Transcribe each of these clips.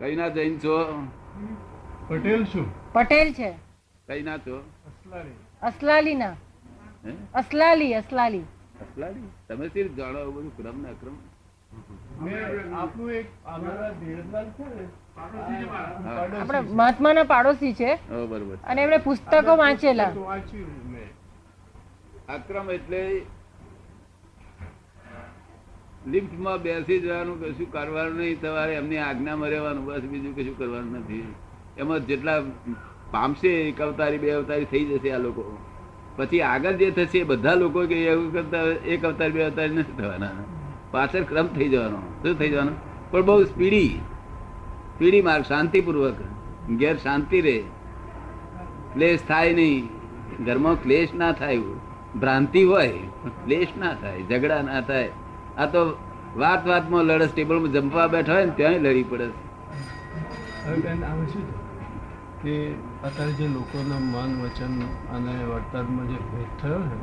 કઈ ના જૈન છો? પટેલ છું. પટેલ છે. કઈ ના છો? અસલાલી. ના અસલાલી અસલાલી. અસલાલી? તમે સિર્ફ જાણો બધું ક્રમ ને અક્રમ? મેં આપનું એક અમારા દેડલાલ છે ને પાડોશી છે અને એમણે પુસ્તકો વાંચેલા. તો અક્રમ એટલે લિફ્ટમાં બેસી જવાનું, કશું કરવાનું નહીં. તમારે એમની આજ્ઞામાં રહેવાનું બસ બીજું કશું કરવાનું નથી. એમાં જેટલા પામશે, એક અવતારી, બે અવતારી થઈ જશે આ લોકો. પછી આગળ જે થશે બધા લોકો કે એવું કરતા એક અવતાર, બે અવતાર નથી થવાના. પાછળ ક્રમ થઈ જવાનો. શું થઈ જવાનો? પણ બહુ સ્પીડી. સ્પીડી માર્ગ, શાંતિપૂર્વક. ઘેર શાંતિ રહે. ક્લેશ થાય નહીં. ઘરમાં ક્લેશ ના થાય ભ્રાંતિ હોય, ક્લેશ ના થાય, ઝઘડા ના થાય. આ તો વાત વાતમાં લડસ ટેબલમાં જમવા બેઠા હોય ને ત્યાં લડી પડે હવે શું કે અત્યારે જે લોકોના મન, વચન અને વર્તનમાં જે ભેદ થયો છે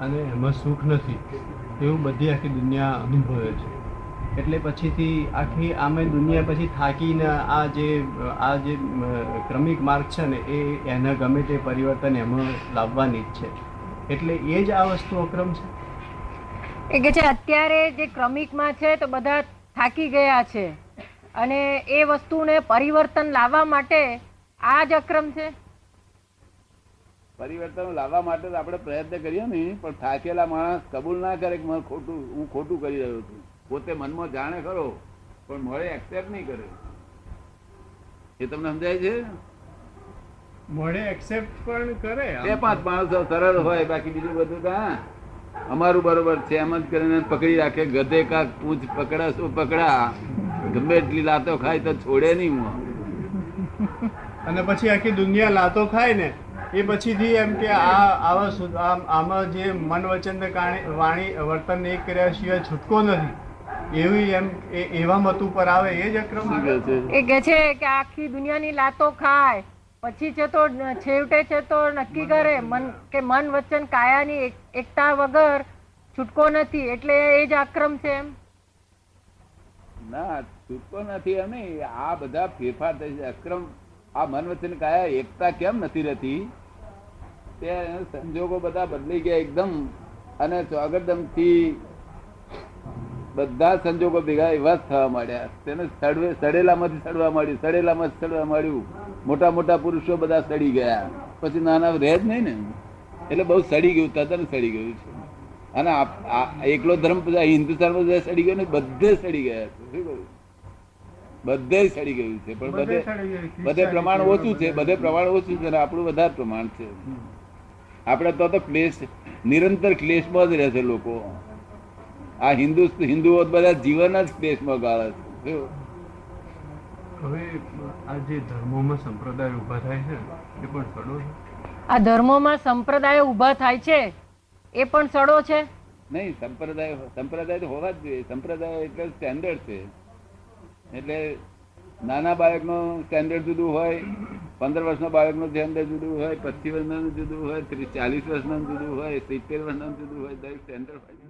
અને એમાં સુખ નથી, એવું બધી આખી દુનિયા અનુભવે છે. એટલે પછીથી આખી આમે દુનિયા પછી થાકીને આ જે આ જે ક્રમિક માર્ગ છે ને, એ એના ગમે તે પરિવર્તન એમાં લાવવાની જ છે. એટલે એ જ આ વસ્તુ અક્રમ છે? એ કે છે અત્યારે જે ક્રમિકમાં છે તો બધા થાકી ગયા છે. અને એ વસ્તુને પરિવર્તન લાવવા માટે આ જ અક્રમ છે. પરિવર્તન લાવવા માટે તો આપણે પ્રયત્ન કરીએ ને પણ થાકેલા માણસ કબૂલ ના કરે કે મને ખોટું હું ખોટું કરી રહ્યો છું. પોતે મનમાં જાણે ખરો પણ મળે એક્સેપ્ટ નહીં કરે. એ તમને સમજાય છે? મળે એક્સેપ્ટ પણ કરે બે પાંચ માણસો સરળ હોય બાકી બીજું બધું તો હા. અમારું બરોબર છે એમ જ કરીને પકડી રાખે ગધે કા પૂંછ પકડા શું પકડા? ગમે એટલી લાતો ખાય તો છોડે નહીં હું. અને પછી આખી દુનિયા લાતો ખાય ને એ પછીથી એમ કે આ આવા સુ- આમાં જે મન વચન ને કારણે વાણી વર્તન નહીં કર્યા સિવાય છૂટકો નથી. એવી એમ એવા મત ઉપર આવે એ જ અક્રમ એ કે છે કે આખી દુનિયાની લાતો ખાય. પછી છે તો છેવટે છે તો નક્કી કરે મન કે મન વચન કાયાની એકતા વગર છૂટકો નથી એટલે એ જ આક્રમ છે એમ? ના છૂટકો નથી એમ આ બધા ફેરફાર થઈ છે. અક્રમ આ મન વચન કાયા એકતા કેમ નથી રહેતી? તે સંજોગો બધા બદલી ગયા એકદમ. અને ચોગરદમથી બધા સંજોગો ભેગા એવા જ થવા માંડ્યા. તેને સડેલામાંથી સડવા માંડ્યું સડેલામાંથી સડવા માંડ્યું. મોટા મોટા પુરુષો બધા સડી ગયા. પછી નાના રહે જ નહીં ને. એટલે બહુ સડી ગયું તદ્દન સડી ગયું છે. અને એકલો ધર્મ બધા હિન્દુસ્તાનમાં જે સડી ગયો ને બધે સડી ગયા છે. શું બધે સડી ગયું છે. પણ બધે બધે પ્રમાણ ઓછું છે. બધે પ્રમાણ ઓછું છે અને આપણું વધારે પ્રમાણ છે. આપણે તો તો ક્લેશ નિરંતર ક્લેશમાં જ રહે છે લોકો. આ હિન્દુ હિન્દુઓ બધા જીવન જ દેશમાં ગાળે છે? હવે આ જે ધર્મોમાં સંપ્રદાય ઊભા થાય છે એ પણ સડો છે? આ ધર્મોમાં સંપ્રદાયો ઊભા થાય છે એ પણ સડો છે? નહીં સંપ્રદાય સંપ્રદાય તો હોવા જ જોઈએ. સંપ્રદાય એટલે સ્ટેન્ડર્ડ છે. એટલે નાના બાળકનું સ્ટેન્ડર્ડ જુદું હોય પંદર વર્ષના બાળકનું સ્ટેન્ડર્ડ જુદું હોય પચીસ વર્ષનું જુદું હોય ત્રીસ ચાલીસ વર્ષનું જુદું હોય સિત્તેર વર્ષનું જુદું હોય દરેક સ્ટેન્ડર્ડ હોય.